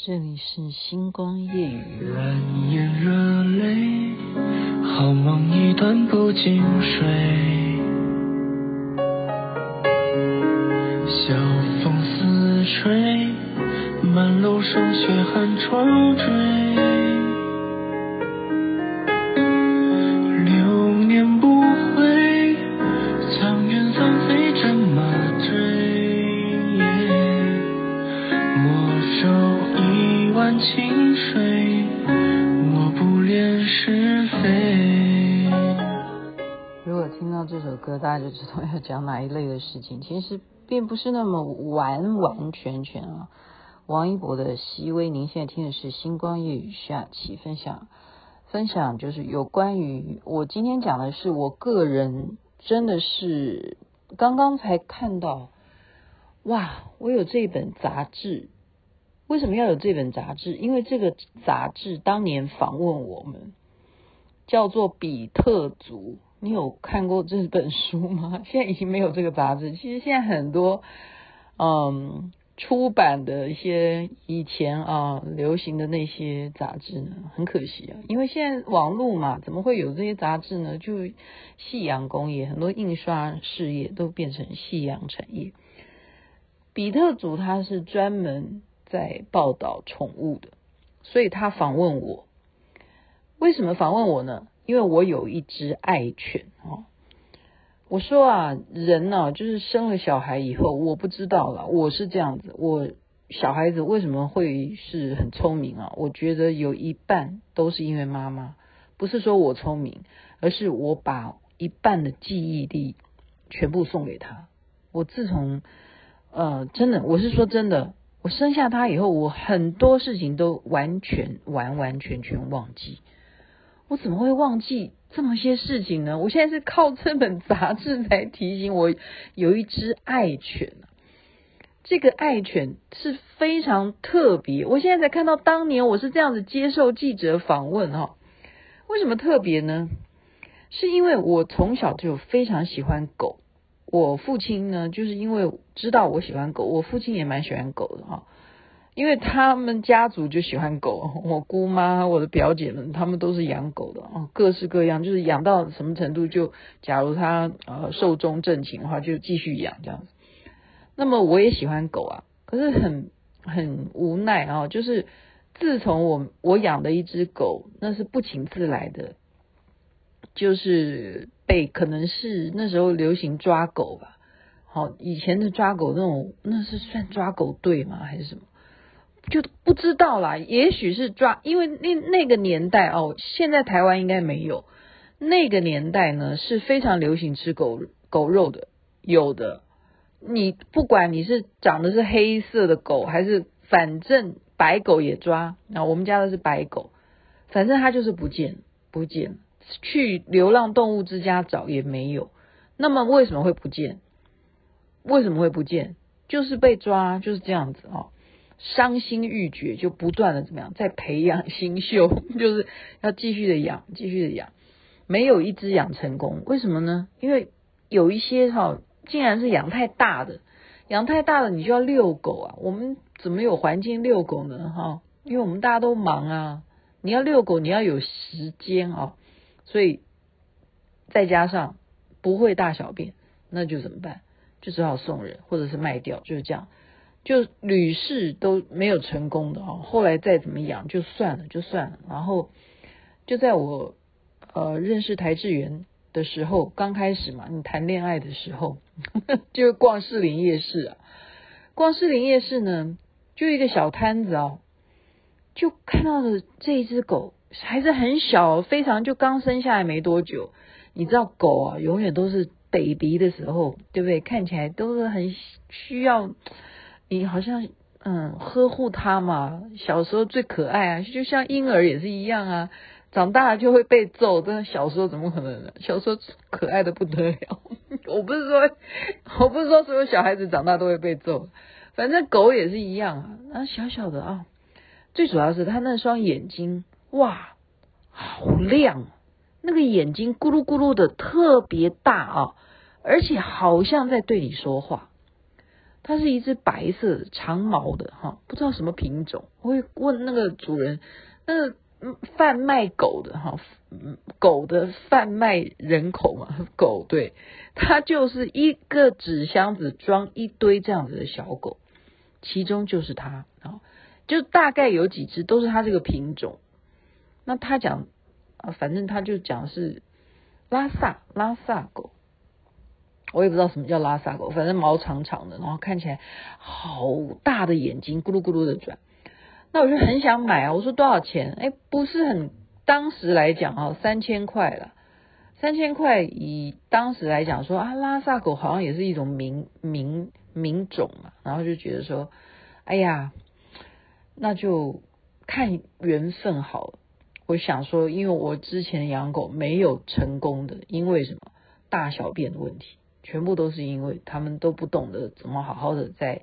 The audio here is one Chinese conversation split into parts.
这里是星光夜雨。蓝眼热泪，好梦一段不经睡。晓风似吹，满楼霜雪寒窗坠。首歌大家就知道要讲哪一类的事情，其实并不是那么完完全全啊。王一博的《熹微》，您现在听的是《星光夜雨》下期分享，分享就是有关于我今天讲的是我个人真的是刚刚才看到，哇，我有这本杂志，为什么要有这本杂志？因为这个杂志当年访问我们，叫做《比特族》。你有看过这本书吗？现在已经没有这个杂志。其实现在很多，嗯，出版的一些以前啊流行的那些杂志呢，很可惜啊，因为现在网络嘛，怎么会有这些杂志呢？就夕阳工业，很多印刷事业都变成夕阳产业。比特族他是专门在报道宠物的，所以他访问我。为什么访问我呢？因为我有一只爱犬哦，我说啊，人呢，就是生了小孩以后，我不知道了，我是这样子，我小孩子为什么会是很聪明啊？我觉得有一半都是因为妈妈，不是说我聪明，而是我把一半的记忆力全部送给他。我自从呃，真的，我是说真的，我生下他以后，我很多事情都完全完完全全忘记。我怎么会忘记这么些事情呢？我现在是靠这本杂志才提醒我有一只爱犬。这个爱犬是非常特别。我现在才看到当年我是这样子接受记者访问哈。为什么特别呢？是因为我从小就非常喜欢狗。我父亲呢，就是因为知道我喜欢狗，我父亲也蛮喜欢狗的哈。因为他们家族就喜欢狗，我姑妈、我的表姐们，他们都是养狗的哦，各式各样，就是养到什么程度，就假如他呃寿终正寝的话，就继续养这样子。那么我也喜欢狗啊，可是很很无奈啊，就是自从我我养的一只狗，那是不请自来的，就是被可能是那时候流行抓狗吧，好，以前的抓狗那种，那是算抓狗队吗，还是什么？就不知道啦，也许是抓，因为那那个年代哦，现在台湾应该没有。那个年代呢是非常流行吃狗狗肉的，有的。你不管你是长的是黑色的狗，还是反正白狗也抓。那我们家的是白狗，反正它就是不见不见，去流浪动物之家找也没有。那么为什么会不见？为什么会不见？就是被抓，就是这样子哦。伤心欲绝，就不断的怎么样，在培养新秀，就是要继续的养，继续的养，没有一只养成功，为什么呢？因为有一些哈，竟然是养太大的，养太大的你就要遛狗啊，我们怎么有环境遛狗呢？哈，因为我们大家都忙啊，你要遛狗，你要有时间啊，所以再加上不会大小便，那就怎么办？就只好送人或者是卖掉，就是这样。就屡试都没有成功的哦，后来再怎么养就算了，就算了。然后就在我呃认识台智源的时候，刚开始嘛，你谈恋爱的时候，就逛士林夜市啊。逛士林夜市呢，就一个小摊子哦，就看到了这一只狗，还是很小，非常就刚生下来没多久。你知道狗啊，永远都是 baby 的时候，对不对？看起来都是很需要。你好像嗯呵护它嘛，小时候最可爱啊，就像婴儿也是一样啊，长大了就会被揍，但是小时候怎么可能呢？小时候可爱的不得了。我不是说我不是说所有小孩子长大都会被揍，反正狗也是一样啊，啊小小的啊，最主要是它那双眼睛哇，好亮，那个眼睛咕噜咕噜的特别大啊，而且好像在对你说话。它是一只白色长毛的哈，不知道什么品种。我会问那个主人，那个贩卖狗的哈，狗的贩卖人口嘛，狗对，它就是一个纸箱子装一堆这样子的小狗，其中就是它啊，就大概有几只都是它这个品种。那他讲啊，反正他就讲是拉萨拉萨狗。我也不知道什么叫拉萨狗，反正毛长长的，然后看起来好大的眼睛，咕噜咕噜的转。那我就很想买啊，我说多少钱？哎，不是很，当时来讲啊，三千块了，三千块以当时来讲说啊，拉萨狗好像也是一种名名名种嘛，然后就觉得说，哎呀，那就看缘分好了。我想说，因为我之前养狗没有成功的，因为什么？大小便的问题。全部都是因为他们都不懂得怎么好好的在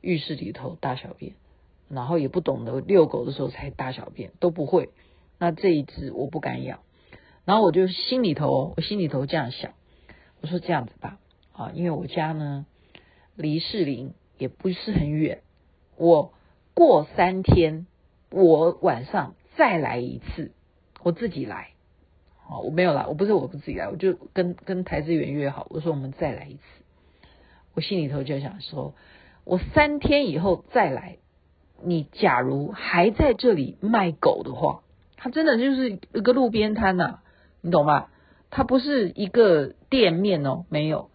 浴室里头大小便，然后也不懂得遛狗的时候才大小便，都不会。那这一只我不敢养，然后我就心里头，我心里头这样想，我说这样子吧，啊，因为我家呢离士林也不是很远，我过三天我晚上再来一次，我自己来。哦，我没有来，我不是我不自己来，我就跟跟台资源约好，我说我们再来一次。我心里头就想说，我三天以后再来，你假如还在这里卖狗的话，它真的就是一个路边摊呐，你懂吗？它不是一个店面哦，没有。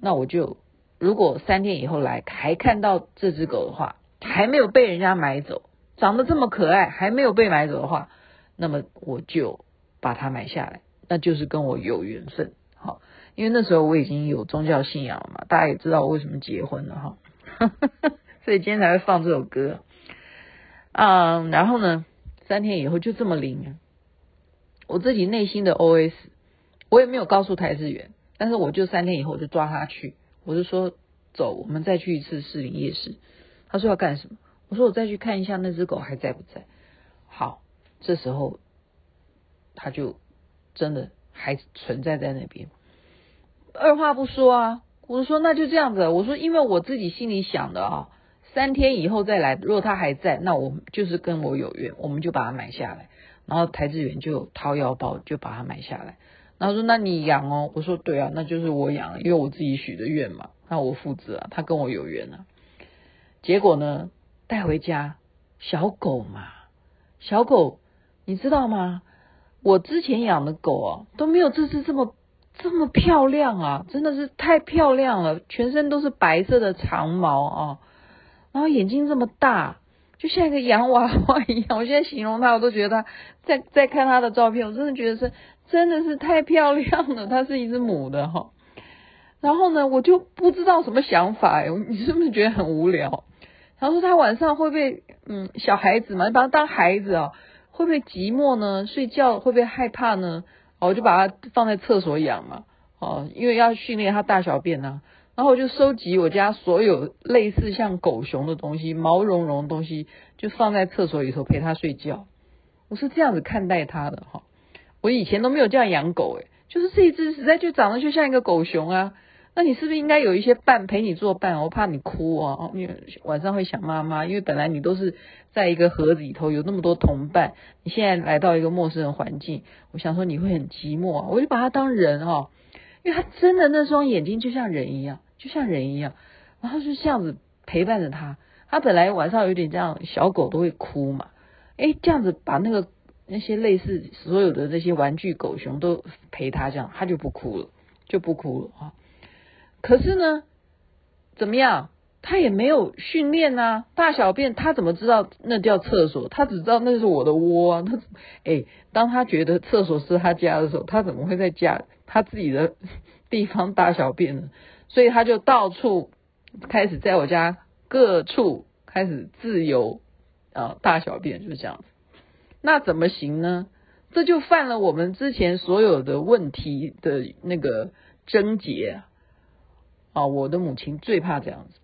那我就如果三天以后来还看到这只狗的话，还没有被人家买走，长得这么可爱，还没有被买走的话，那么我就。把它买下来，那就是跟我有缘分，好，因为那时候我已经有宗教信仰了嘛，大家也知道我为什么结婚了哈，所以今天才会放这首歌，嗯，然后呢，三天以后就这么灵，我自己内心的 OS，我也没有告诉台资源，但是我就三天以后就抓他去，我就说走，我们再去一次士林夜市，他说要干什么？我说我再去看一下那只狗还在不在，好，这时候。他就真的还存在在那边，二话不说啊，我说那就这样子，我说因为我自己心里想的啊，三天以后再来，如果他还在，那我就是跟我有缘，我们就把它买下来。然后台资源就掏腰包就把它买下来，然后说那你养哦，我说对啊，那就是我养，因为我自己许的愿嘛，那我负责啊，他跟我有缘啊。结果呢，带回家小狗嘛，小狗你知道吗？我之前养的狗啊，都没有这只这么这么漂亮啊，真的是太漂亮了，全身都是白色的长毛啊，然后眼睛这么大，就像一个洋娃娃一样。我现在形容它，我都觉得它在在看它的照片，我真的觉得是真的是太漂亮了。它是一只母的哈，然后呢，我就不知道什么想法哎，你是不是觉得很无聊？然后说他晚上会不会嗯小孩子嘛，你把它当孩子啊？会不会寂寞呢？睡觉会不会害怕呢？我就把它放在厕所养嘛，哦，因为要训练它大小便呢。然后我就收集我家所有类似像狗熊的东西，毛茸茸的东西，就放在厕所里头陪它睡觉。我是这样子看待它的哈。我以前都没有这样养狗诶，就是这一只实在就长得就像一个狗熊啊。那你是不是应该有一些伴陪你作伴？我怕你哭啊，你晚上会想妈妈。因为本来你都是在一个盒子里头，有那么多同伴，你现在来到一个陌生的环境，我想说你会很寂寞啊。我就把它当人哦，因为它真的那双眼睛就像人一样，就像人一样，然后就这样子陪伴着它。它本来晚上有点这样，小狗都会哭嘛，诶，这样子把那个那些类似所有的那些玩具狗熊都陪它，这样它就不哭了，就不哭了啊。可是呢，怎么样？他也没有训练啊，大小便他怎么知道那叫厕所？他只知道那是我的窝啊。他哎，当他觉得厕所是他家的时候，他怎么会在家他自己的地方大小便呢？所以他就到处开始在我家各处开始自由啊大小便，就是这样子。那怎么行呢？这就犯了我们之前所有的问题的那个症结啊。我的母亲最怕这样子，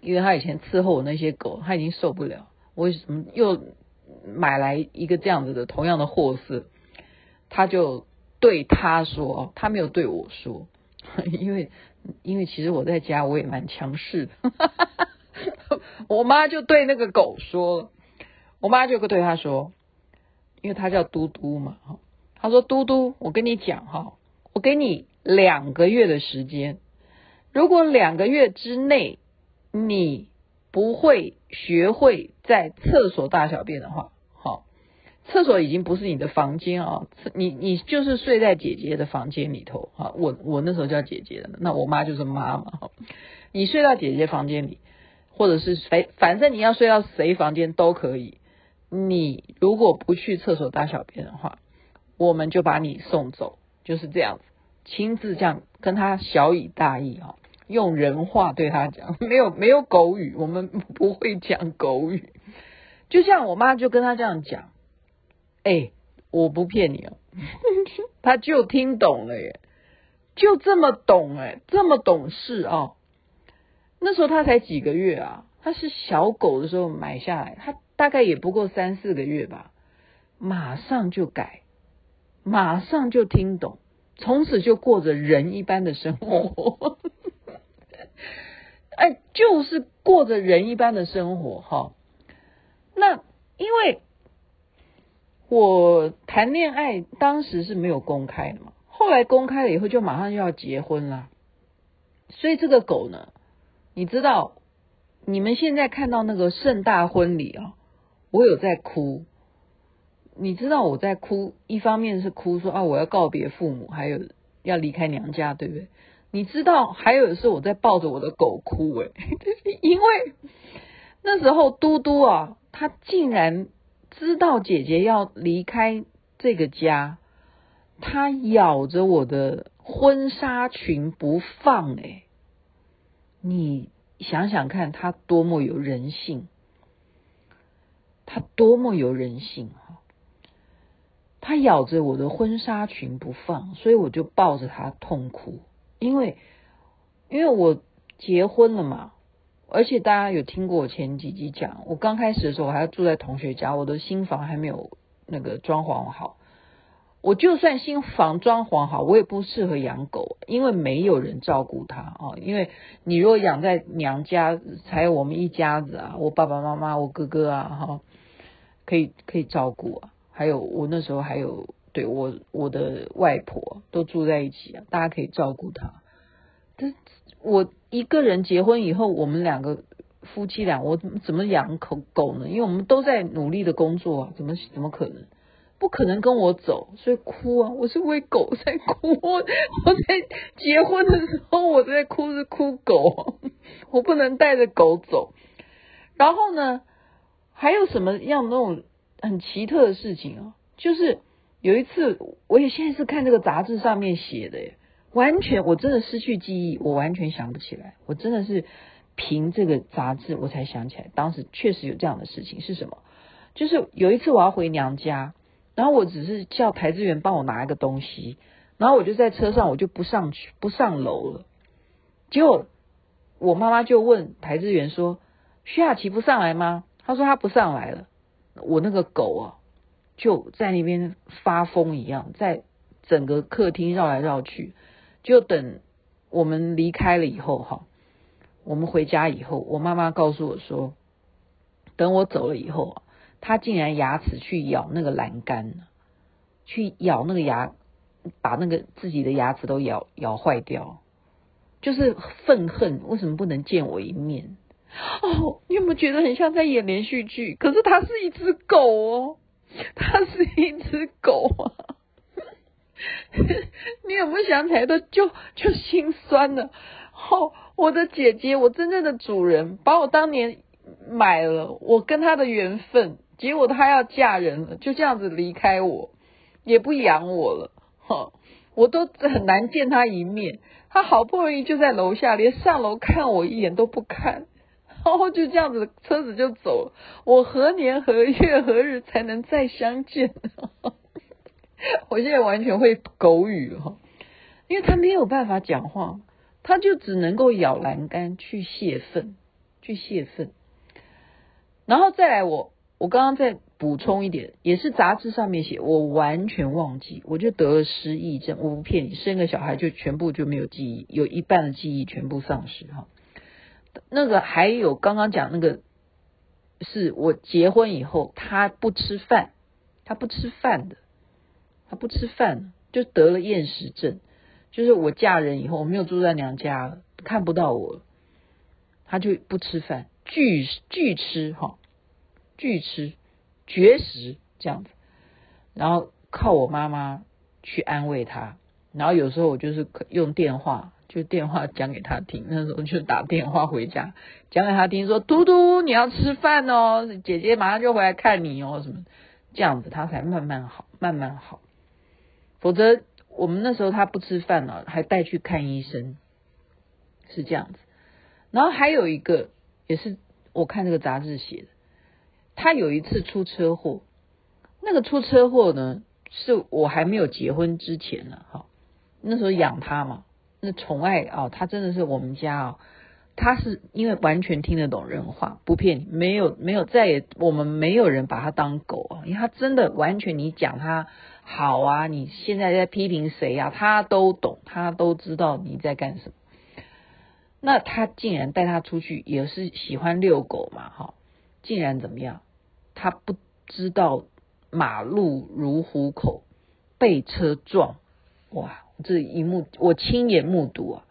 因为她以前伺候我那些狗，她已经受不了。为什么又买来一个这样子的同样的货色？她就对他说，她没有对我说，因为因为其实我在家我也蛮强势的。我妈就对那个狗说，我妈就对他说，因为他叫嘟嘟嘛，哈，他说嘟嘟，我跟你讲哈，我给你两个月的时间，如果两个月之内你不会学会在厕所大小便的话，好，厕所已经不是你的房间啊，你你就是睡在姐姐的房间里头啊，我我那时候叫姐姐的，那我妈就是妈妈，你睡到姐姐房间里。或者是谁，反正你要睡到谁房间都可以。你如果不去厕所大小便的话，我们就把你送走，就是这样子，亲自这样跟他小以大义哈，用人话对他讲，没有没有狗语，我们不会讲狗语。就像我妈就跟他这样讲，哎，我不骗你哦，他就听懂了耶，就这么懂哎，这么懂事哦。那时候他才几个月啊，他是小狗的时候买下来，他大概也不过三四个月吧，马上就改，马上就听懂，从此就过着人一般的生活，哎，就是过着人一般的生活哈。那因为我谈恋爱当时是没有公开的嘛，后来公开了以后就马上就要结婚了，所以这个狗呢。你知道，你们现在看到那个盛大婚礼啊，我有在哭。你知道我在哭，一方面是哭说啊，我要告别父母，还有要离开娘家，对不对？你知道，还有的是我在抱着我的狗哭，诶，因为那时候嘟嘟啊，他竟然知道姐姐要离开这个家，他咬着我的婚纱裙不放，诶。你想想看，他多么有人性，他多么有人性哈！他咬着我的婚纱裙不放，所以我就抱着他痛哭，因为因为我结婚了嘛，而且大家有听过我前几集讲，我刚开始的时候我还要住在同学家，我的新房还没有那个装潢好。我就算新房装潢好，我也不适合养狗，因为没有人照顾它啊。因为你如果养在娘家，才有我们一家子啊，我爸爸妈妈、我哥哥啊，哈，可以可以照顾啊。还有我那时候还有对我我的外婆都住在一起啊，大家可以照顾它。这我一个人结婚以后，我们两个夫妻俩，我怎么养口狗呢？因为我们都在努力的工作啊，怎么怎么可能？不可能跟我走，所以哭啊！我是为狗在哭。我我在结婚的时候，我在哭是哭狗，我不能带着狗走。然后呢，还有什么样那种很奇特的事情啊？就是有一次，我也现在是看这个杂志上面写的，完全我真的失去记忆，我完全想不起来。我真的是凭这个杂志我才想起来，当时确实有这样的事情是什么？就是有一次我要回娘家。然后我只是叫台资员帮我拿一个东西，然后我就在车上，我就不上去，不上楼了。结果我妈妈就问台资员说：“徐雅琪不上来吗？”他说他不上来了。我那个狗啊，就在那边发疯一样，在整个客厅绕来绕去。就等我们离开了以后，哈，我们回家以后，我妈妈告诉我说，等我走了以后啊。他竟然牙齿去咬那个栏杆，去咬那个牙，把那个自己的牙齿都咬咬坏掉，就是愤恨，为什么不能见我一面？哦，你有没有觉得很像在演连续剧？可是它是一只狗哦，它是一只狗啊！你有没有想起来的就就心酸了？哦，我的姐姐，我真正的主人，把我当年买了，我跟他的缘分。结果她要嫁人了，就这样子离开我，也不养我了，哈，我都很难见她一面。她好不容易就在楼下，连上楼看我一眼都不看，然后就这样子车子就走了。我何年何月何日才能再相见？我现在完全会狗语哈，因为他没有办法讲话，他就只能够咬栏杆去泄愤，去泄愤，然后再来我。我刚刚在补充一点，也是杂志上面写，我完全忘记，我就得了失忆症。我不骗你，生个小孩就全部就没有记忆，有一半的记忆全部丧失哈。那个还有刚刚讲那个，是我结婚以后，他不吃饭，他不吃饭的，他不吃饭，就得了厌食症。就是我嫁人以后，我没有住在娘家了，看不到我，他就不吃饭，拒拒吃哈，拒吃。绝食这样子，然后靠我妈妈去安慰他，然后有时候我就是用电话，就电话讲给他听。那时候就打电话回家讲给他听，说：“嘟嘟，你要吃饭哦，姐姐马上就回来看你哦。”什么这样子，他才慢慢好，慢慢好。否则我们那时候他不吃饭了，还带去看医生，是这样子。然后还有一个也是我看这个杂志写的。他有一次出车祸，那个出车祸呢，是我还没有结婚之前呢，哈，那时候养他嘛，那宠爱啊，他真的是我们家啊，他是因为完全听得懂人话，不骗你，没有没有再也我们没有人把他当狗啊，因为他真的完全你讲他好啊，你现在在批评谁啊，他都懂，他都知道你在干什么。那他竟然带他出去，也是喜欢遛狗嘛，哈，竟然怎么样？他不知道马路如虎口，被车撞，哇！这一幕我亲眼目睹啊，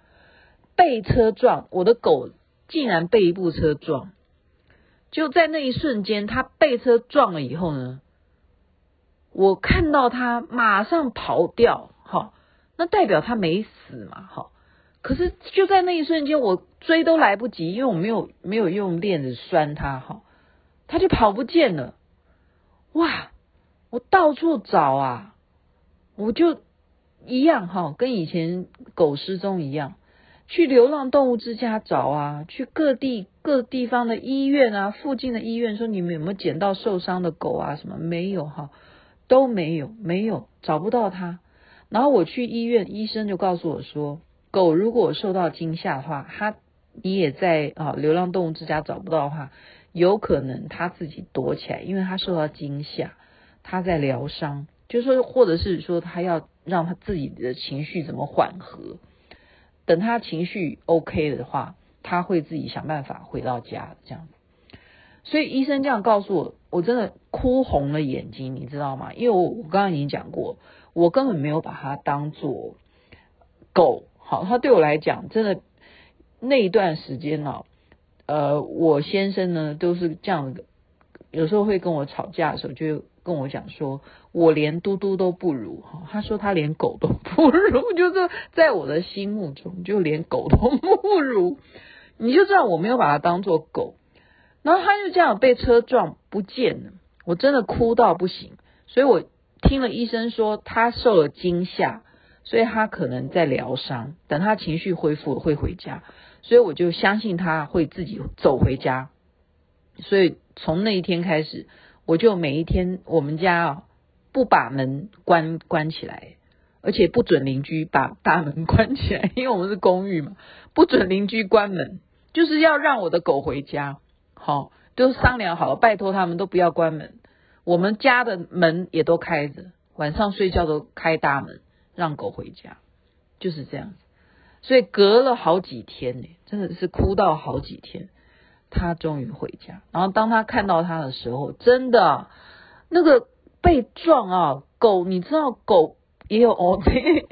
被车撞，我的狗竟然被一部车撞，就在那一瞬间，他被车撞了以后呢，我看到他马上跑掉，哈，那代表他没死嘛，哈。可是就在那一瞬间，我追都来不及，因为我没有没有用链子拴他，哈。他就跑不见了，哇！我到处找啊，我就一样哈，跟以前狗失踪一样，去流浪动物之家找啊，去各地各地方的医院啊，附近的医院说，你们有没有捡到受伤的狗啊？什么没有哈，都没有，没有找不到它。然后我去医院，医生就告诉我说，狗如果受到惊吓的话，它你也在啊流浪动物之家找不到的话。有可能它自己躲起来，因为它受到惊吓，它在疗伤，就是说，或者是说它要让他自己的情绪怎么缓和，等他情绪 OK 的话，他会自己想办法回到家这样。所以医生这样告诉我，我真的哭红了眼睛，你知道吗？因为我我刚刚已经讲过，我根本没有把他当做狗，好，他对我来讲，真的那一段时间呢。呃，我先生呢都是这样的，有时候会跟我吵架的时候，就跟我讲说，我连嘟嘟都不如哈。他说他连狗都不如，就是在我的心目中，就连狗都不如。你就知道我没有把它当做狗，然后他就这样被车撞不见了，我真的哭到不行。所以我听了医生说他受了惊吓，所以他可能在疗伤，等他情绪恢复了会回家。所以我就相信他会自己走回家，所以从那一天开始，我就每一天我们家啊不把门关关起来，而且不准邻居把大门关起来，因为我们是公寓嘛，不准邻居关门，就是要让我的狗回家。好，都商量好了，拜托他们都不要关门，我们家的门也都开着，晚上睡觉都开大门，让狗回家，就是这样子。所以隔了好几天呢，真的是哭到好几天，他终于回家。然后当他看到他的时候，真的那个被撞啊，狗，你知道狗也有 OK，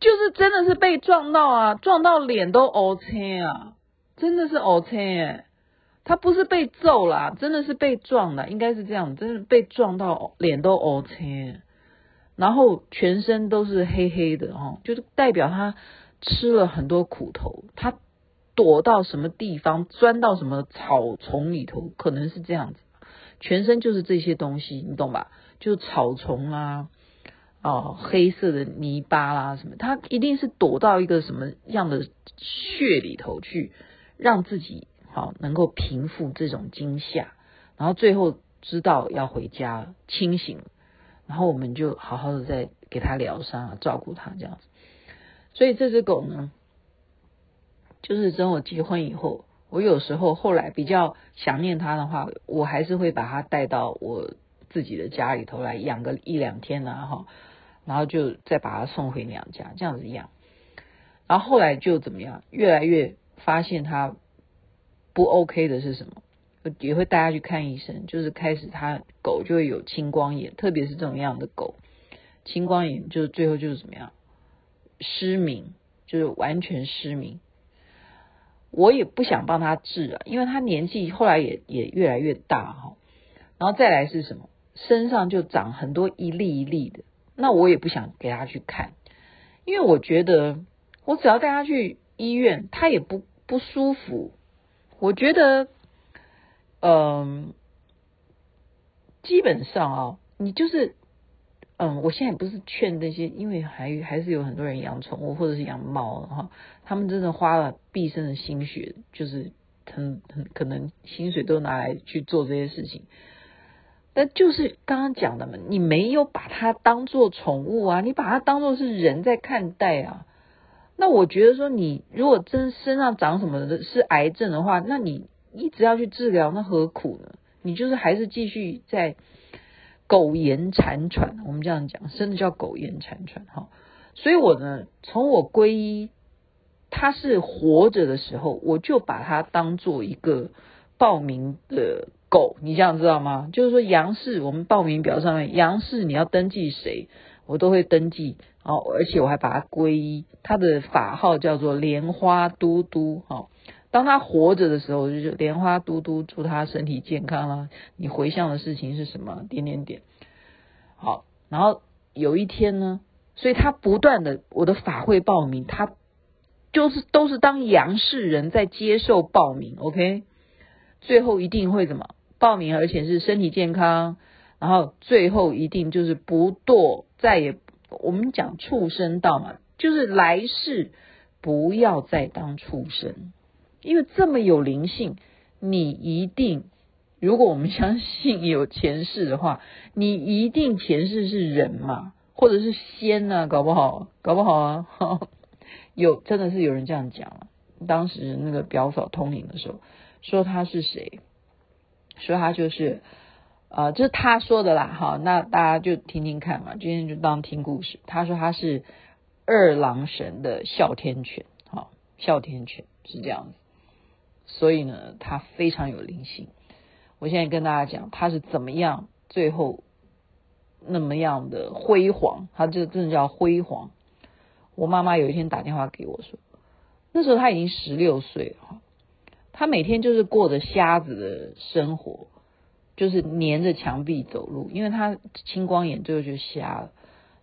就是真的是被撞到啊，撞到脸都 OK 啊，真的是 OK 哎，他不是被揍啦，真的是被撞的，应该是这样，真的被撞到脸都 OK。然后全身都是黑黑的哦，就是代表他吃了很多苦头，他躲到什么地方，钻到什么草丛里头，可能是这样子。全身就是这些东西，你懂吧？就草丛啊，哦，黑色的泥巴啦、什么，他一定是躲到一个什么样的穴里头去，让自己好能够平复这种惊吓，然后最后知道要回家，清醒。然后我们就好好的再给他疗伤啊，照顾他这样子。所以这只狗呢，就是等我结婚以后，我有时候后来比较想念它的话，我还是会把它带到我自己的家里头来养个一两天呐，哈，然后就再把它送回娘家，这样子养。然后后来就怎么样，越来越发现它不 OK 的是什么？也会带他去看医生，就是开始他狗就会有青光眼，特别是这种样的狗，青光眼就是最后就是怎么样，失明，就是完全失明。我也不想帮他治啊，因为他年纪后来也也越来越大哈，然后再来是什么，身上就长很多一粒一粒的，那我也不想给他去看，因为我觉得我只要带他去医院，他也不不舒服，我觉得。嗯，基本上啊、你就是，嗯，我现在不是劝那些，因为还还是有很多人养宠物或者是养猫哈，他们真的花了毕生的心血，就是很很可能薪水都拿来去做这些事情。但就是刚刚讲的嘛，你没有把它当做宠物啊，你把它当做是人在看待啊。那我觉得说，你如果真身上长什么的是癌症的话，那你。一直要去治疗，那何苦呢？你就是还是继续在苟延残喘。我们这样讲，真的叫苟延残喘哈。所以我呢，从我皈依他是活着的时候，我就把他当做一个报名的狗。你这样知道吗？就是说，杨氏我们报名表上面，杨氏你要登记谁，我都会登记。哦，而且我还把他皈依，他的法号叫做莲花嘟嘟哈。当他活着的时候，就是莲花嘟嘟，祝他身体健康啦。你回向的事情是什么？点点点。好，然后有一天呢，所以他不断的我的法会报名，他就是都是当阳世人在接受报名，OK？最后一定会怎么报名？而且是身体健康，然后最后一定就是不堕，再也我们讲畜生道嘛，就是来世不要再当畜生。因为这么有灵性，你一定，如果我们相信有前世的话，你一定前世是人嘛，或者是仙呐、啊，搞不好，搞不好啊，有真的是有人这样讲了。当时那个表嫂通灵的时候，说他是谁，说他就是，啊、呃，这是他说的啦，哈，那大家就听听看嘛，今天就当听故事。他说他是二郎神的哮天犬，好，哮天犬是这样子。所以呢，他非常有灵性。我现在跟大家讲，他是怎么样最后那么样的辉煌，他就真的叫辉煌。我妈妈有一天打电话给我说，那时候他已经十六岁了，他每天就是过着瞎子的生活，就是黏着墙壁走路，因为他青光眼最后就瞎了，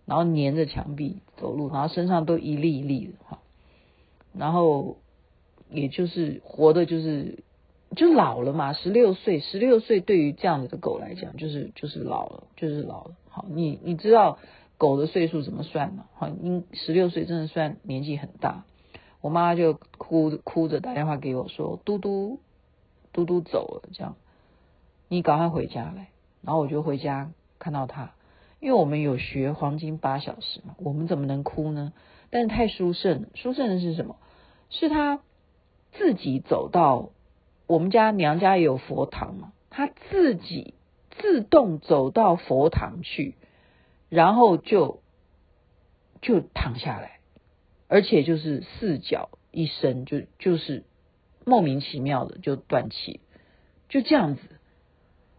然后黏着墙壁走路，然后身上都一粒一粒的哈，然后。也就是活的，就是就老了嘛。十六岁，十六岁对于这样子的狗来讲，就是就是老了，就是老了。好，你你知道狗的岁数怎么算吗？好，因十六岁真的算年纪很大。我妈就哭哭着打电话给我说：“嘟嘟嘟嘟走了，这样你赶快回家来。”然后我就回家看到他，因为我们有学黄金八小时嘛，我们怎么能哭呢？但是太殊胜了，殊胜的是什么？是他。自己走到我们家娘家也有佛堂嘛，他自己自动走到佛堂去，然后就就躺下来，而且就是四脚一伸，就就是莫名其妙的就断气，就这样子，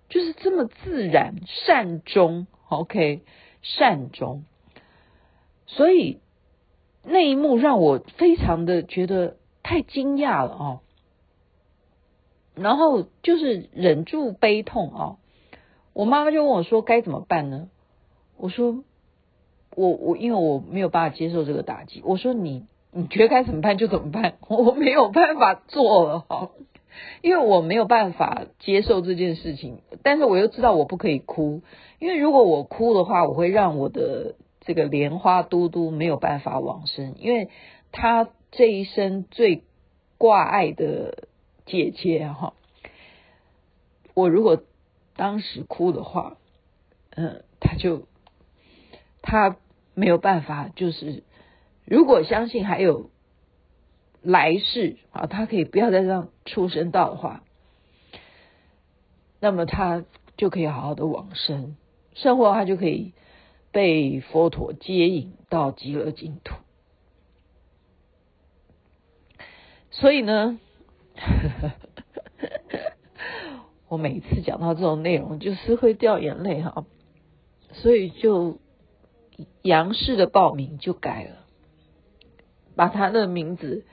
就是这么自然善终，OK 善终，所以那一幕让我非常的觉得。太惊讶了哦，然后就是忍住悲痛哦。我妈妈就问我说：“该怎么办呢？”我说：“我我因为我没有办法接受这个打击。”我说：“你你觉得该怎么办就怎么办，我没有办法做了哈，因为我没有办法接受这件事情。但是我又知道我不可以哭，因为如果我哭的话，我会让我的这个莲花嘟嘟没有办法往生，因为他。”这一生最挂碍的姐姐哈，我如果当时哭的话，嗯，他就他没有办法，就是如果相信还有来世啊，他可以不要再这样畜生道的话，那么他就可以好好的往生，生活他就可以被佛陀接引到极乐净土。所以呢，我每次讲到这种内容，就是会掉眼泪哈。所以就杨氏的报名就改了，把他的名字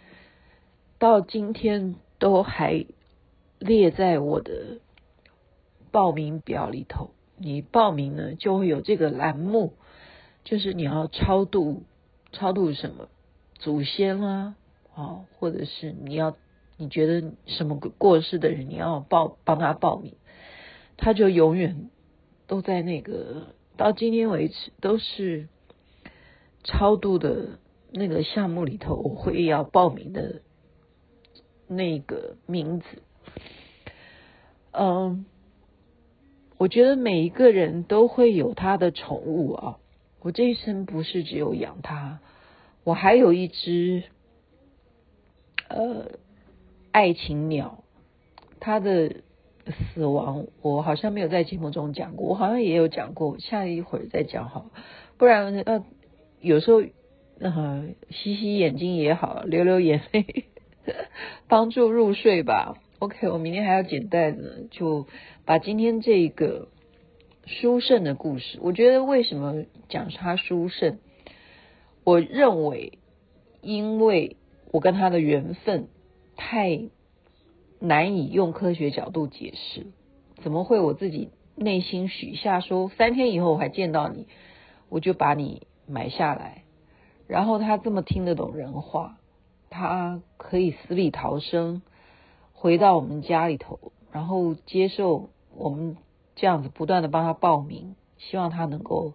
到今天都还列在我的报名表里头。你报名呢，就会有这个栏目，就是你要超度，超度什么祖先、啊。啊，或者是你要你觉得什么过世的人，你要报帮他报名，他就永远都在那个到今天为止都是超度的那个项目里头，我会要报名的那个名字。嗯，我觉得每一个人都会有他的宠物啊，我这一生不是只有养它，我还有一只。呃，爱情鸟，它的死亡，我好像没有在节目中讲过，我好像也有讲过，下一会儿再讲好，不然呃，有时候呃，洗洗眼睛也好，流流眼泪，帮助入睡吧。OK，我明天还要简单的就把今天这个书圣的故事，我觉得为什么讲他书圣？我认为，因为。我跟他的缘分太难以用科学角度解释，怎么会我自己内心许下说三天以后我还见到你，我就把你买下来。然后他这么听得懂人话，他可以死里逃生，回到我们家里头，然后接受我们这样子不断的帮他报名，希望他能够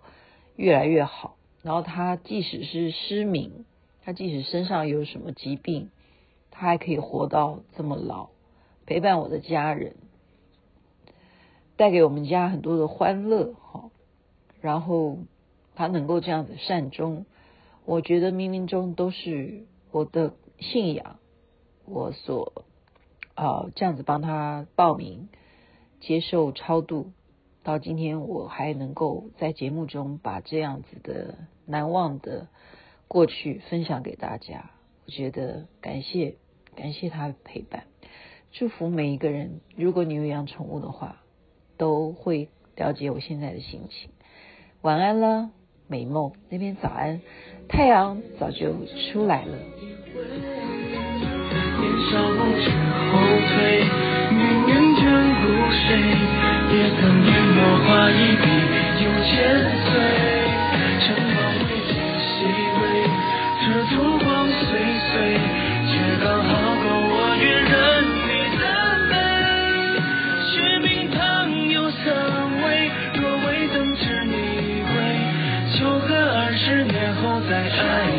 越来越好。然后他即使是失明。他即使身上有什么疾病，他还可以活到这么老，陪伴我的家人，带给我们家很多的欢乐哈。然后他能够这样子善终，我觉得冥冥中都是我的信仰，我所啊这样子帮他报名接受超度，到今天我还能够在节目中把这样子的难忘的。过去分享给大家，我觉得感谢感谢他的陪伴，祝福每一个人。如果你有养宠物的话，都会了解我现在的心情。晚安了，美梦那边早安，太阳早就出来了。烛光岁岁，却刚好够我一人你的美。雪冰糖有三味，若未等至你会，就何二十年后再爱。